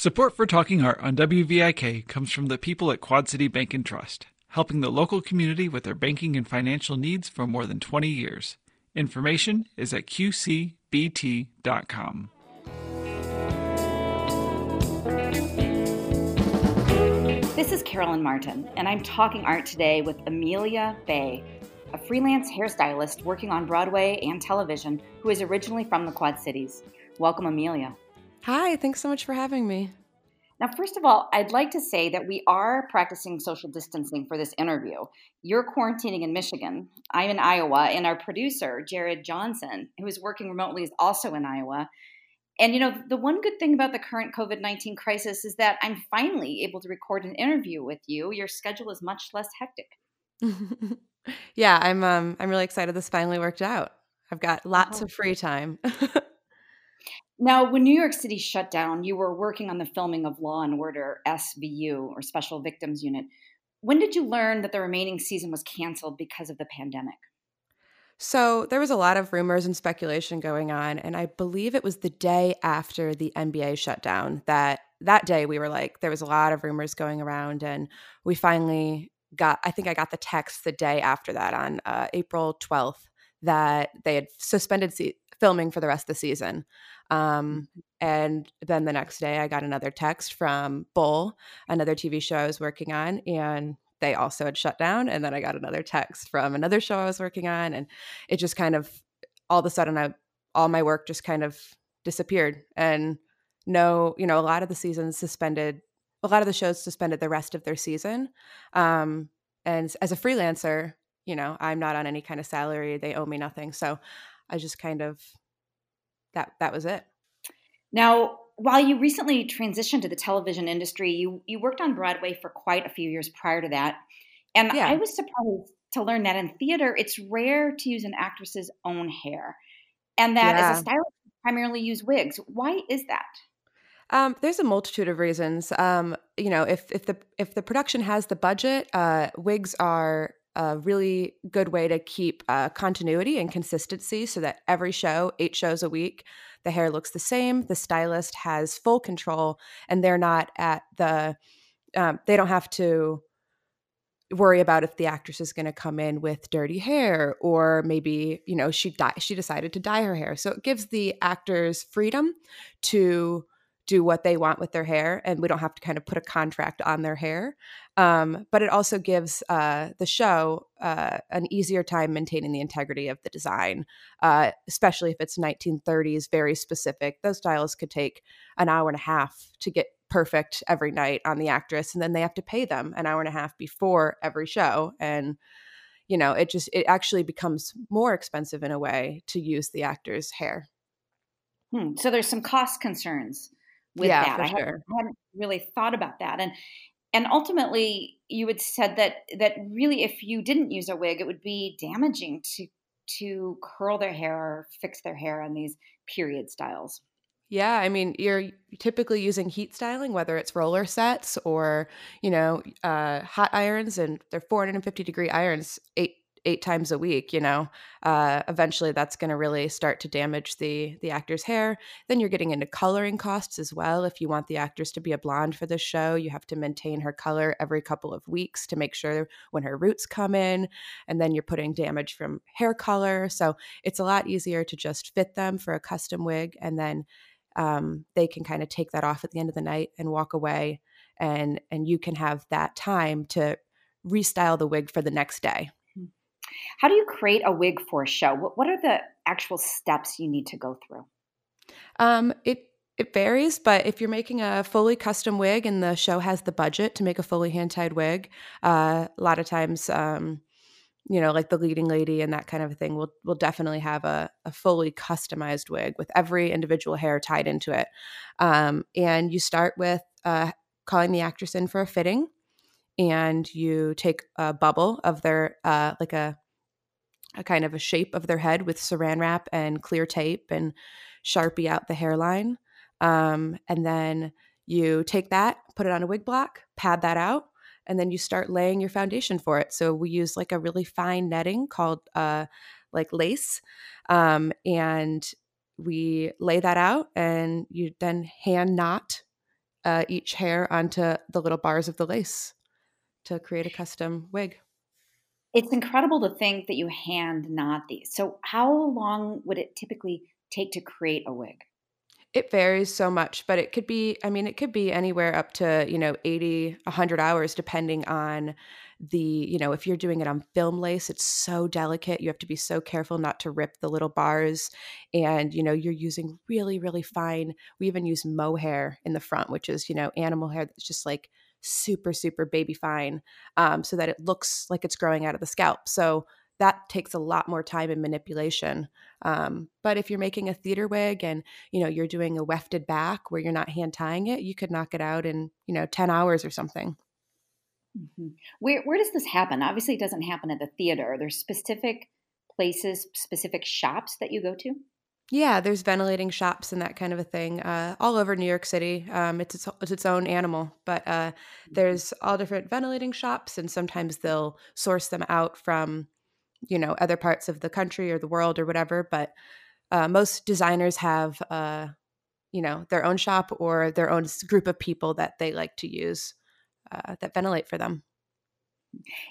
Support for Talking Art on WVIK comes from the people at Quad City Bank and Trust, helping the local community with their banking and financial needs for more than 20 years. Information is at qcbt.com. This is Carolyn Martin, and I'm talking art today with Amelia Bay, a freelance hairstylist working on Broadway and television who is originally from the Quad Cities. Welcome, Amelia. Hi, thanks so much for having me. Now, first of all, I'd like to say that we are practicing social distancing for this interview. You're quarantining in Michigan. I'm in Iowa, and our producer, Jared Johnson, who is working remotely, is also in Iowa. And you know, the one good thing about the current COVID 19 crisis is that I'm finally able to record an interview with you. Your schedule is much less hectic. yeah, I'm um I'm really excited this finally worked out. I've got lots oh. of free time. now, when New York City shut down, you were working on the filming of Law and Order SVU or Special Victims Unit. When did you learn that the remaining season was canceled because of the pandemic? So there was a lot of rumors and speculation going on, and I believe it was the day after the NBA shut down that that day we were like there was a lot of rumors going around, and we finally got. I think I got the text the day after that on uh, April twelfth that they had suspended se- filming for the rest of the season. Um, mm-hmm. and then the next day, I got another text from Bull, another TV show I was working on, and they also had shut down. And then I got another text from another show I was working on. And it just kind of all of a sudden I all my work just kind of disappeared. And no, you know, a lot of the seasons suspended a lot of the shows suspended the rest of their season. Um, and as a freelancer, you know, I'm not on any kind of salary. They owe me nothing. So I just kind of that that was it. Now, while you recently transitioned to the television industry, you you worked on Broadway for quite a few years prior to that. And yeah. I was surprised to learn that in theater, it's rare to use an actress's own hair. And that yeah. as a stylist, primarily use wigs. Why is that? Um, there's a multitude of reasons. Um, you know, if if the if the production has the budget, uh, wigs are a really good way to keep uh, continuity and consistency, so that every show, eight shows a week, the hair looks the same. The stylist has full control, and they're not at the. Um, they don't have to worry about if the actress is going to come in with dirty hair or maybe you know she di- she decided to dye her hair so it gives the actors freedom to do what they want with their hair and we don't have to kind of put a contract on their hair um, but it also gives uh, the show uh, an easier time maintaining the integrity of the design uh, especially if it's 1930s very specific those styles could take an hour and a half to get perfect every night on the actress and then they have to pay them an hour and a half before every show and you know it just it actually becomes more expensive in a way to use the actor's hair hmm. so there's some cost concerns with yeah, that. I, sure. hadn't, I hadn't really thought about that. And and ultimately you had said that that really if you didn't use a wig, it would be damaging to to curl their hair or fix their hair on these period styles. Yeah, I mean, you're typically using heat styling, whether it's roller sets or you know uh, hot irons, and they're 450 degree irons, eight eight times a week you know uh, eventually that's going to really start to damage the the actor's hair. Then you're getting into coloring costs as well if you want the actress to be a blonde for the show you have to maintain her color every couple of weeks to make sure when her roots come in and then you're putting damage from hair color so it's a lot easier to just fit them for a custom wig and then um, they can kind of take that off at the end of the night and walk away and and you can have that time to restyle the wig for the next day how do you create a wig for a show? What, what are the actual steps you need to go through? Um, it it varies, but if you're making a fully custom wig and the show has the budget to make a fully hand tied wig, uh, a lot of times, um, you know, like the leading lady and that kind of a thing, will will definitely have a, a fully customized wig with every individual hair tied into it. Um, and you start with uh, calling the actress in for a fitting and you take a bubble of their uh, like a a kind of a shape of their head with saran wrap and clear tape and sharpie out the hairline um, and then you take that put it on a wig block pad that out and then you start laying your foundation for it. So we use like a really fine netting called uh, like lace um, and we lay that out and you then hand knot uh, each hair onto the little bars of the lace to create a custom wig. It's incredible to think that you hand knot these. So, how long would it typically take to create a wig? It varies so much, but it could be, I mean, it could be anywhere up to, you know, 80, 100 hours, depending on the, you know, if you're doing it on film lace, it's so delicate. You have to be so careful not to rip the little bars. And, you know, you're using really, really fine, we even use mohair in the front, which is, you know, animal hair that's just like super, super baby fine um, so that it looks like it's growing out of the scalp. So that takes a lot more time and manipulation. Um, but if you're making a theater wig and you know you're doing a wefted back where you're not hand tying it, you could knock it out in you know ten hours or something. Mm-hmm. Where where does this happen? Obviously, it doesn't happen at the theater. There's specific places, specific shops that you go to. Yeah, there's ventilating shops and that kind of a thing uh, all over New York City. Um, it's, its, it's its own animal, but uh, there's all different ventilating shops, and sometimes they'll source them out from you know other parts of the country or the world or whatever but uh, most designers have uh, you know their own shop or their own group of people that they like to use uh, that ventilate for them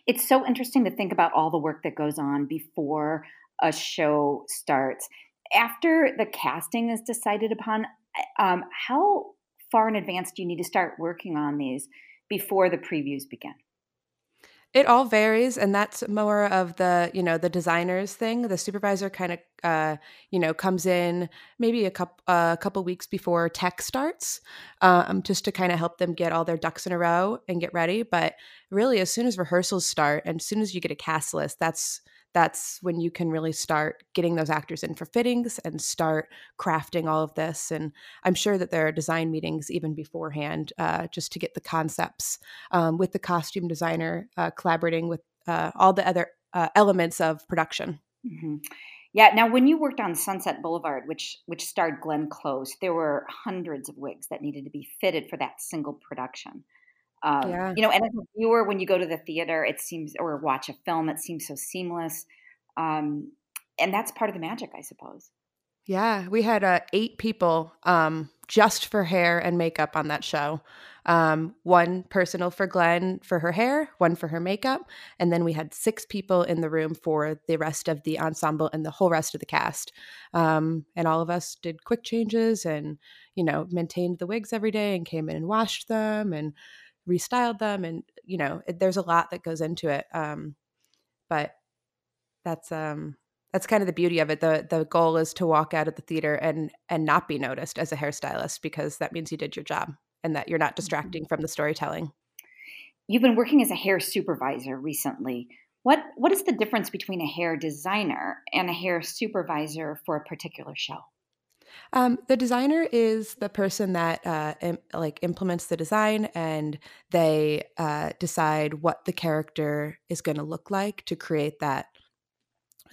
it's so interesting to think about all the work that goes on before a show starts after the casting is decided upon um, how far in advance do you need to start working on these before the previews begin it all varies, and that's more of the you know the designers thing. The supervisor kind of uh, you know comes in maybe a couple a uh, couple weeks before tech starts, um, just to kind of help them get all their ducks in a row and get ready. But really, as soon as rehearsals start, and as soon as you get a cast list, that's that's when you can really start getting those actors in for fittings and start crafting all of this. And I'm sure that there are design meetings even beforehand uh, just to get the concepts um, with the costume designer, uh, collaborating with uh, all the other uh, elements of production. Mm-hmm. Yeah. Now, when you worked on Sunset Boulevard, which which starred Glenn Close, there were hundreds of wigs that needed to be fitted for that single production. Um, yeah. You know, and as a viewer, when you go to the theater, it seems, or watch a film, it seems so seamless. Um, and that's part of the magic, I suppose. Yeah, we had uh, eight people um, just for hair and makeup on that show. Um, one personal for Glenn for her hair, one for her makeup, and then we had six people in the room for the rest of the ensemble and the whole rest of the cast. Um, and all of us did quick changes and you know maintained the wigs every day and came in and washed them and restyled them and you know it, there's a lot that goes into it um but that's um that's kind of the beauty of it. The the goal is to walk out of the theater and and not be noticed as a hairstylist because that means you did your job and that you're not distracting mm-hmm. from the storytelling. You've been working as a hair supervisor recently. What what is the difference between a hair designer and a hair supervisor for a particular show um, the designer is the person that uh, Im- like implements the design, and they uh, decide what the character is going to look like to create that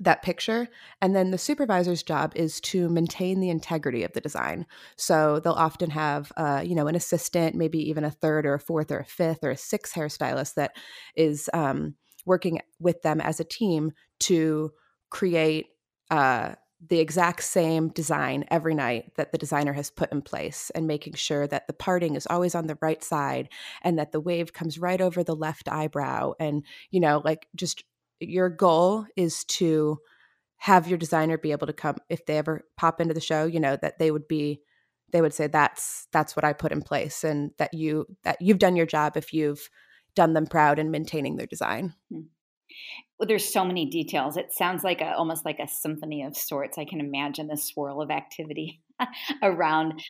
that picture. And then the supervisor's job is to maintain the integrity of the design. So they'll often have uh, you know an assistant maybe even a third or a fourth or a fifth or a sixth hairstylist that is um, working with them as a team to create uh, the exact same design every night that the designer has put in place and making sure that the parting is always on the right side and that the wave comes right over the left eyebrow and you know like just your goal is to have your designer be able to come if they ever pop into the show you know that they would be they would say that's that's what i put in place and that you that you've done your job if you've done them proud in maintaining their design. Hmm well, there's so many details. It sounds like a, almost like a symphony of sorts. I can imagine the swirl of activity around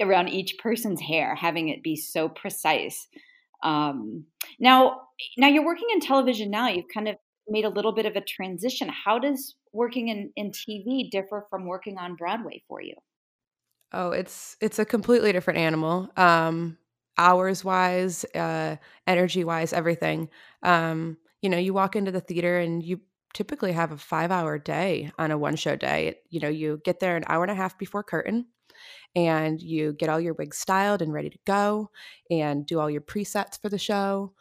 around each person's hair, having it be so precise. Um, now, now you're working in television. Now you've kind of made a little bit of a transition. How does working in, in TV differ from working on Broadway for you? Oh, it's it's a completely different animal. Um, hours wise, uh, energy wise, everything. Um, you know, you walk into the theater and you typically have a five hour day on a one show day. You know, you get there an hour and a half before curtain and you get all your wigs styled and ready to go and do all your presets for the show.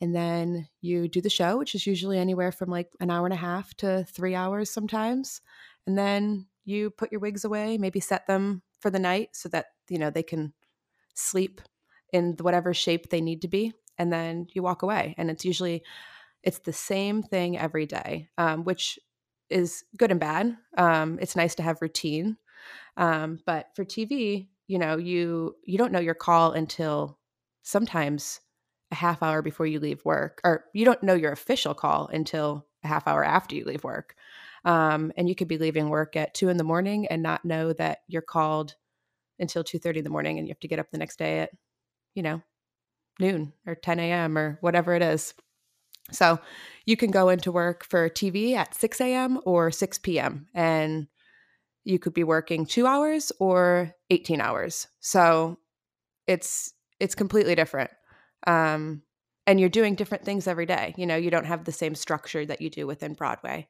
And then you do the show, which is usually anywhere from like an hour and a half to three hours sometimes. And then you put your wigs away, maybe set them for the night so that, you know, they can sleep in whatever shape they need to be and then you walk away and it's usually it's the same thing every day um, which is good and bad um, it's nice to have routine um, but for tv you know you you don't know your call until sometimes a half hour before you leave work or you don't know your official call until a half hour after you leave work um, and you could be leaving work at two in the morning and not know that you're called until 2.30 in the morning and you have to get up the next day at you know noon or 10 a.m or whatever it is so you can go into work for tv at 6 a.m or 6 p.m and you could be working two hours or 18 hours. So it's it's completely different. Um, and you're doing different things every day. You know you don't have the same structure that you do within broadway.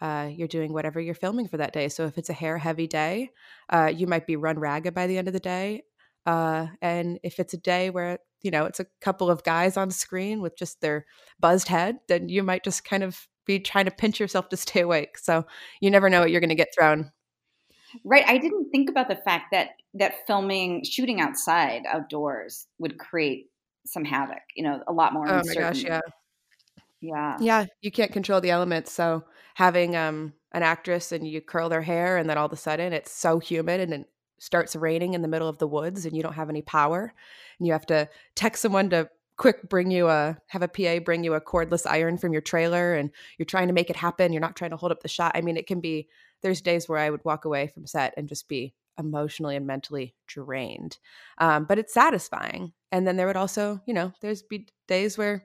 Uh, you're doing whatever you're filming for that day. So if it's a hair heavy day uh, you might be run ragged by the end of the day. Uh, and if it's a day where you know it's a couple of guys on screen with just their buzzed head then you might just kind of be trying to pinch yourself to stay awake so you never know what you're going to get thrown. Right i didn't think about the fact that that filming shooting outside outdoors would create some havoc you know a lot more oh my gosh yeah. Yeah. Yeah you can't control the elements so having um an actress and you curl their hair and then all of a sudden it's so humid and starts raining in the middle of the woods and you don't have any power and you have to text someone to quick bring you a have a PA bring you a cordless iron from your trailer and you're trying to make it happen you're not trying to hold up the shot. I mean it can be there's days where I would walk away from set and just be emotionally and mentally drained um, but it's satisfying. And then there would also you know there's be days where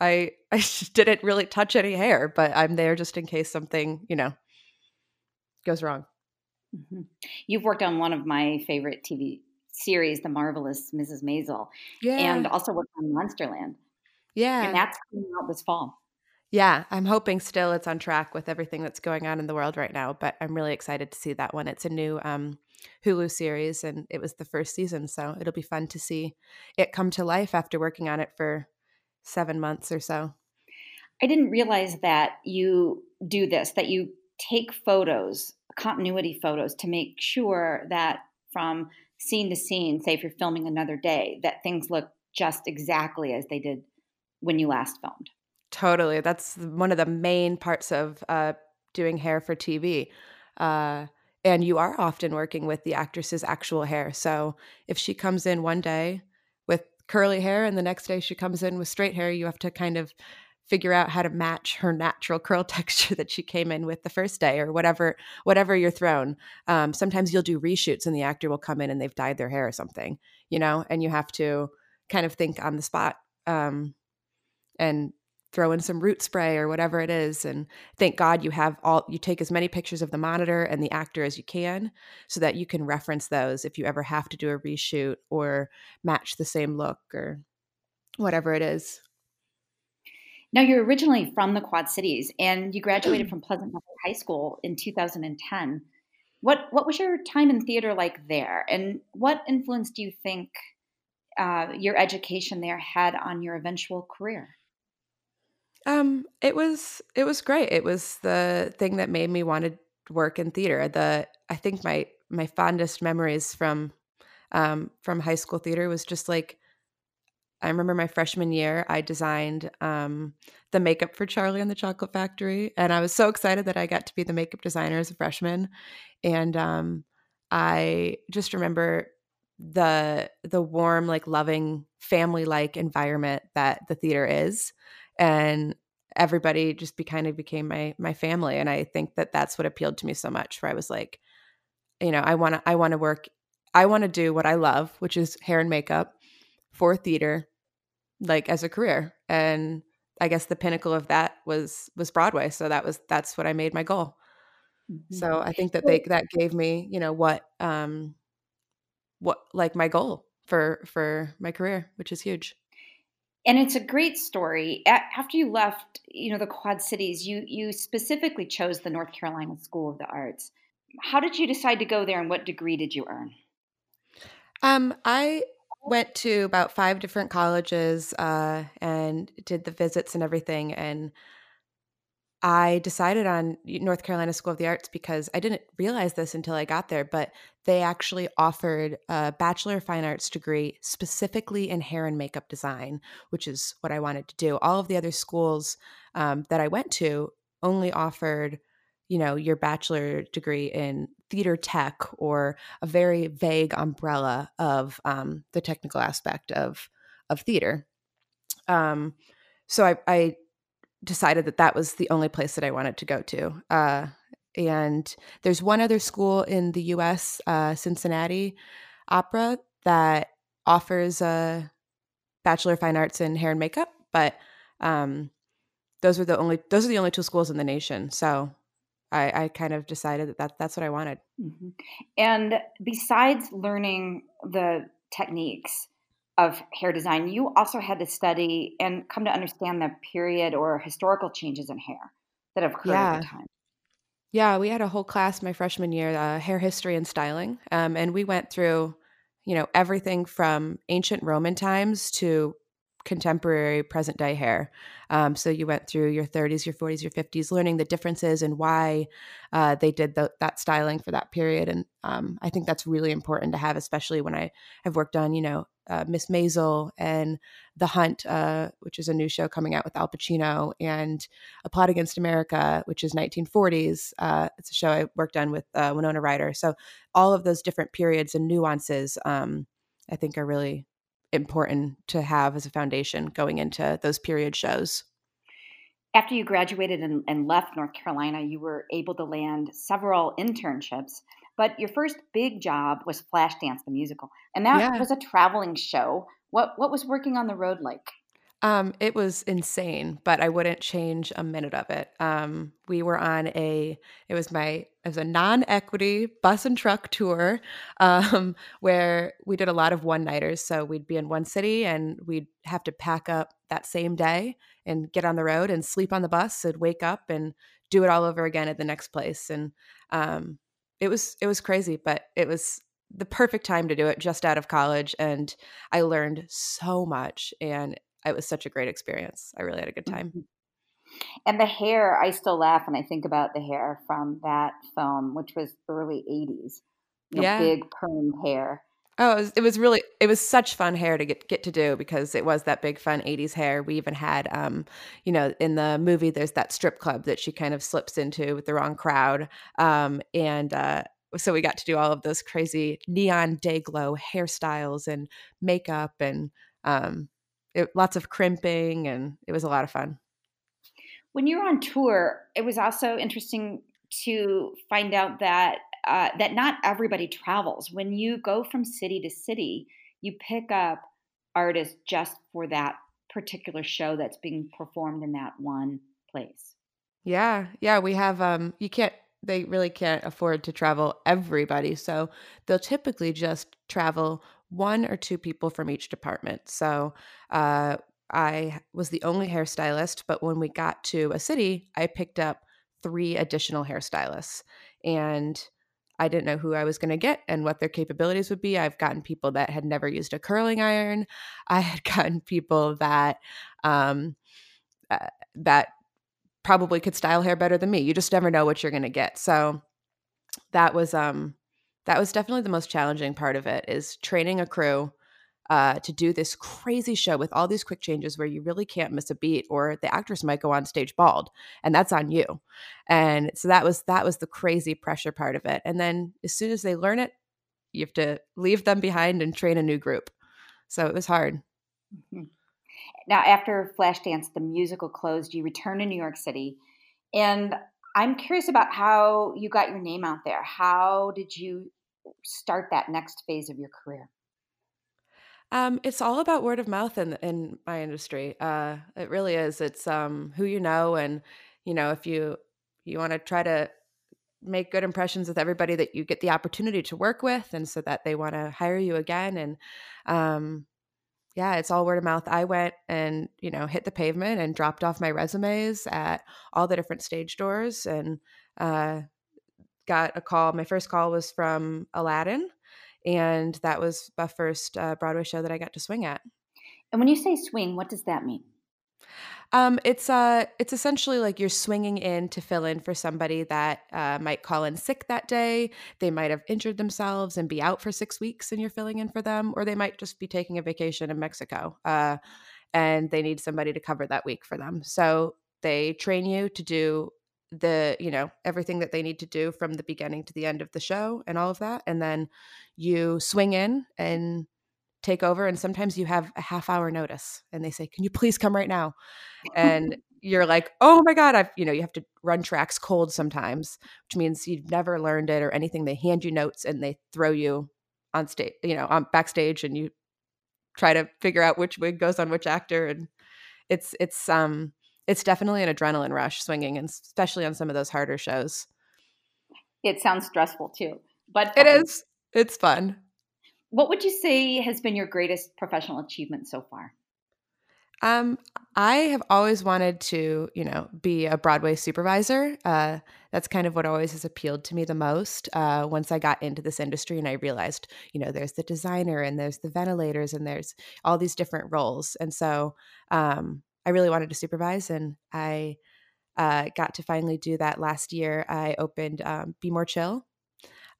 I I didn't really touch any hair but I'm there just in case something you know goes wrong mm-hmm. you've worked on one of my favorite TV series, The Marvelous Mrs. Maisel, yeah. and also worked on Monsterland. Yeah. And that's coming out this fall. Yeah, I'm hoping still it's on track with everything that's going on in the world right now, but I'm really excited to see that one. It's a new um, Hulu series and it was the first season, so it'll be fun to see it come to life after working on it for seven months or so. I didn't realize that you do this, that you take photos, continuity photos, to make sure that from scene to scene, say if you're filming another day, that things look just exactly as they did when you last filmed. Totally. That's one of the main parts of uh, doing hair for TV. Uh, and you are often working with the actress's actual hair. So if she comes in one day with curly hair and the next day she comes in with straight hair, you have to kind of figure out how to match her natural curl texture that she came in with the first day or whatever whatever you're thrown. Um, sometimes you'll do reshoots and the actor will come in and they've dyed their hair or something you know and you have to kind of think on the spot um, and throw in some root spray or whatever it is and thank god you have all you take as many pictures of the monitor and the actor as you can so that you can reference those if you ever have to do a reshoot or match the same look or whatever it is now, you're originally from the Quad Cities and you graduated from Pleasant Valley High School in 2010. What, what was your time in theater like there? And what influence do you think uh, your education there had on your eventual career? Um, it was it was great. It was the thing that made me want to work in theater. The I think my my fondest memories from um, from high school theater was just like I remember my freshman year, I designed um, the makeup for Charlie and the Chocolate Factory, and I was so excited that I got to be the makeup designer as a freshman. And um, I just remember the the warm, like loving, family like environment that the theater is, and everybody just be kind of became my my family. And I think that that's what appealed to me so much. Where I was like, you know, I want to I want to work, I want to do what I love, which is hair and makeup for theater like as a career and i guess the pinnacle of that was was broadway so that was that's what i made my goal. Mm-hmm. so i think that they that gave me you know what um what like my goal for for my career which is huge. And it's a great story. After you left you know the quad cities you you specifically chose the north carolina school of the arts. How did you decide to go there and what degree did you earn? Um i went to about five different colleges uh, and did the visits and everything. And I decided on North Carolina School of the Arts because I didn't realize this until I got there, but they actually offered a Bachelor of Fine Arts degree specifically in hair and makeup design, which is what I wanted to do. All of the other schools um, that I went to only offered, you know, your bachelor degree in theater tech or a very vague umbrella of um, the technical aspect of of theater. Um, so I, I decided that that was the only place that I wanted to go to. Uh, and there's one other school in the U.S., uh, Cincinnati Opera, that offers a Bachelor of Fine Arts in Hair and Makeup, but um, those were the only those are the only two schools in the nation. So I, I kind of decided that, that that's what I wanted. Mm-hmm. And besides learning the techniques, of hair design, you also had to study and come to understand the period or historical changes in hair that have occurred yeah. over time. Yeah, we had a whole class my freshman year, uh, hair history and styling, um, and we went through, you know, everything from ancient Roman times to contemporary present day hair. Um, so you went through your 30s, your 40s, your 50s, learning the differences and why uh, they did the, that styling for that period. And um, I think that's really important to have, especially when I have worked on, you know, uh, Miss Maisel and The Hunt, uh, which is a new show coming out with Al Pacino, and A Plot Against America, which is 1940s. Uh, it's a show I worked on with uh, Winona Ryder. So all of those different periods and nuances, um, I think, are really important to have as a foundation going into those period shows. After you graduated and, and left North Carolina, you were able to land several internships but your first big job was Flashdance the musical, and that yeah. was a traveling show. What what was working on the road like? Um, it was insane, but I wouldn't change a minute of it. Um, we were on a it was my it was a non-equity bus and truck tour um, where we did a lot of one-nighters. So we'd be in one city and we'd have to pack up that same day and get on the road and sleep on the bus and wake up and do it all over again at the next place. And um, it was it was crazy, but it was the perfect time to do it just out of college and I learned so much and it was such a great experience. I really had a good time. Mm-hmm. And the hair, I still laugh when I think about the hair from that film, which was early 80s. You know, yeah. Big perm hair. Oh, it was, it was, really it was such fun hair to get get to do because it was that big fun 80s hair. We even had um, you know, in the movie there's that strip club that she kind of slips into with the wrong crowd. Um, and uh so we got to do all of those crazy neon Day-Glo hairstyles and makeup and um it, lots of crimping and it was a lot of fun. When you were on tour, it was also interesting to find out that uh, that not everybody travels. When you go from city to city, you pick up artists just for that particular show that's being performed in that one place. Yeah, yeah, we have. Um, you can't. They really can't afford to travel everybody, so they'll typically just travel one or two people from each department. So uh, I was the only hairstylist, but when we got to a city, I picked up three additional hairstylists, and I didn't know who I was going to get and what their capabilities would be. I've gotten people that had never used a curling iron. I had gotten people that um, uh, that probably could style hair better than me. You just never know what you're going to get. So that was um that was definitely the most challenging part of it is training a crew uh, to do this crazy show with all these quick changes where you really can't miss a beat or the actress might go on stage bald and that's on you. And so that was that was the crazy pressure part of it. And then as soon as they learn it you have to leave them behind and train a new group. So it was hard. Mm-hmm. now after flashdance the musical closed you returned to new york city. And i'm curious about how you got your name out there. How did you start that next phase of your career um, it's all about word of mouth in in my industry. Uh, it really is. It's um, who you know, and you know if you you want to try to make good impressions with everybody that you get the opportunity to work with, and so that they want to hire you again. And um, yeah, it's all word of mouth. I went and you know hit the pavement and dropped off my resumes at all the different stage doors, and uh, got a call. My first call was from Aladdin and that was the first uh, Broadway show that I got to swing at. And when you say swing, what does that mean? Um, it's uh, it's essentially like you're swinging in to fill in for somebody that uh, might call in sick that day. They might have injured themselves and be out for six weeks, and you're filling in for them, or they might just be taking a vacation in Mexico, uh, and they need somebody to cover that week for them. So they train you to do the you know everything that they need to do from the beginning to the end of the show and all of that, and then you swing in and take over and sometimes you have a half hour notice and they say can you please come right now? And you're like oh my god i've you know you have to run tracks cold sometimes which means you've never learned it or anything. They hand you notes and they throw you on stage you know on backstage and you try to figure out which wig goes on which actor and it's it's um it's definitely an adrenaline rush swinging and especially on some of those harder shows it sounds stressful too but it is it's fun what would you say has been your greatest professional achievement so far? Um, I have always wanted to, you know, be a Broadway supervisor. Uh, that's kind of what always has appealed to me the most. Uh, once I got into this industry and I realized, you know, there's the designer and there's the ventilators and there's all these different roles, and so um, I really wanted to supervise, and I uh, got to finally do that last year. I opened um, Be More Chill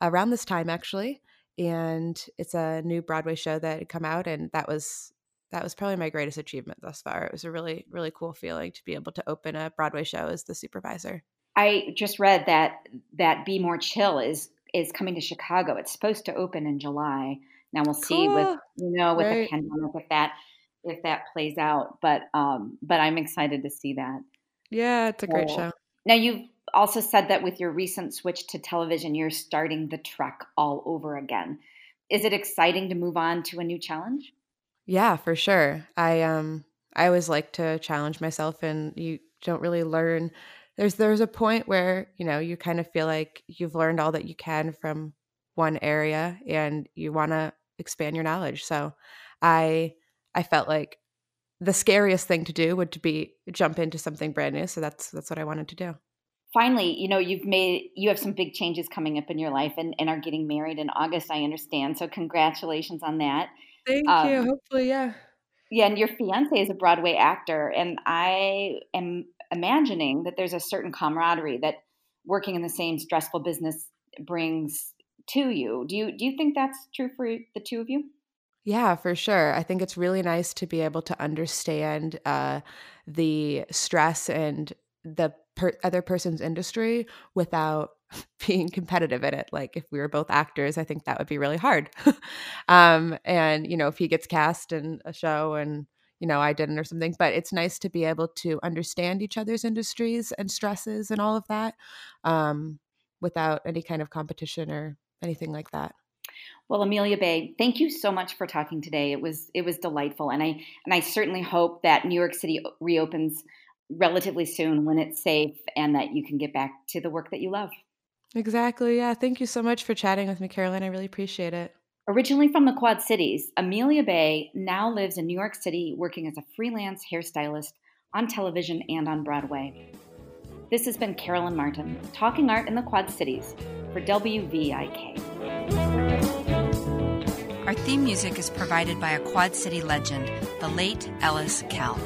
around this time, actually and it's a new Broadway show that had come out, and that was that was probably my greatest achievement thus far. It was a really really cool feeling to be able to open a Broadway show as the supervisor. I just read that that Be More Chill is is coming to Chicago. It's supposed to open in July. Now we'll see cool. with you know with right. the pandemic if that if that plays out. But um, but I'm excited to see that. Yeah, it's a great show. Now you've also said that with your recent switch to television, you're starting the trek all over again. Is it exciting to move on to a new challenge? Yeah, for sure. I um I always like to challenge myself and you don't really learn there's there's a point where, you know, you kind of feel like you've learned all that you can from one area and you want to expand your knowledge. So I I felt like the scariest thing to do would to be jump into something brand new. So that's that's what I wanted to do finally, you know, you've made you have some big changes coming up in your life and, and are getting married in August, I understand. So congratulations on that. Thank um, you. Hopefully, yeah. Yeah, and your fiance is a Broadway actor, and I am imagining that there's a certain camaraderie that working in the same stressful business brings to you. Do you do you think that's true for the two of you? Yeah, for sure. I think it's really nice to be able to understand uh, the stress and the per- other person's industry without being competitive in it. Like if we were both actors, I think that would be really hard. um, and you know, if he gets cast in a show and you know I didn't or something, but it's nice to be able to understand each other's industries and stresses and all of that um, without any kind of competition or anything like that. Well, Amelia Bay, thank you so much for talking today. It was it was delightful, and I and I certainly hope that New York City reopens relatively soon when it's safe and that you can get back to the work that you love. Exactly. Yeah. Thank you so much for chatting with me, Caroline. I really appreciate it. Originally from the Quad Cities, Amelia Bay now lives in New York City working as a freelance hairstylist on television and on Broadway. This has been Carolyn Martin, talking art in the Quad Cities for WVIK. Our theme music is provided by a Quad City legend, the late Ellis Kell.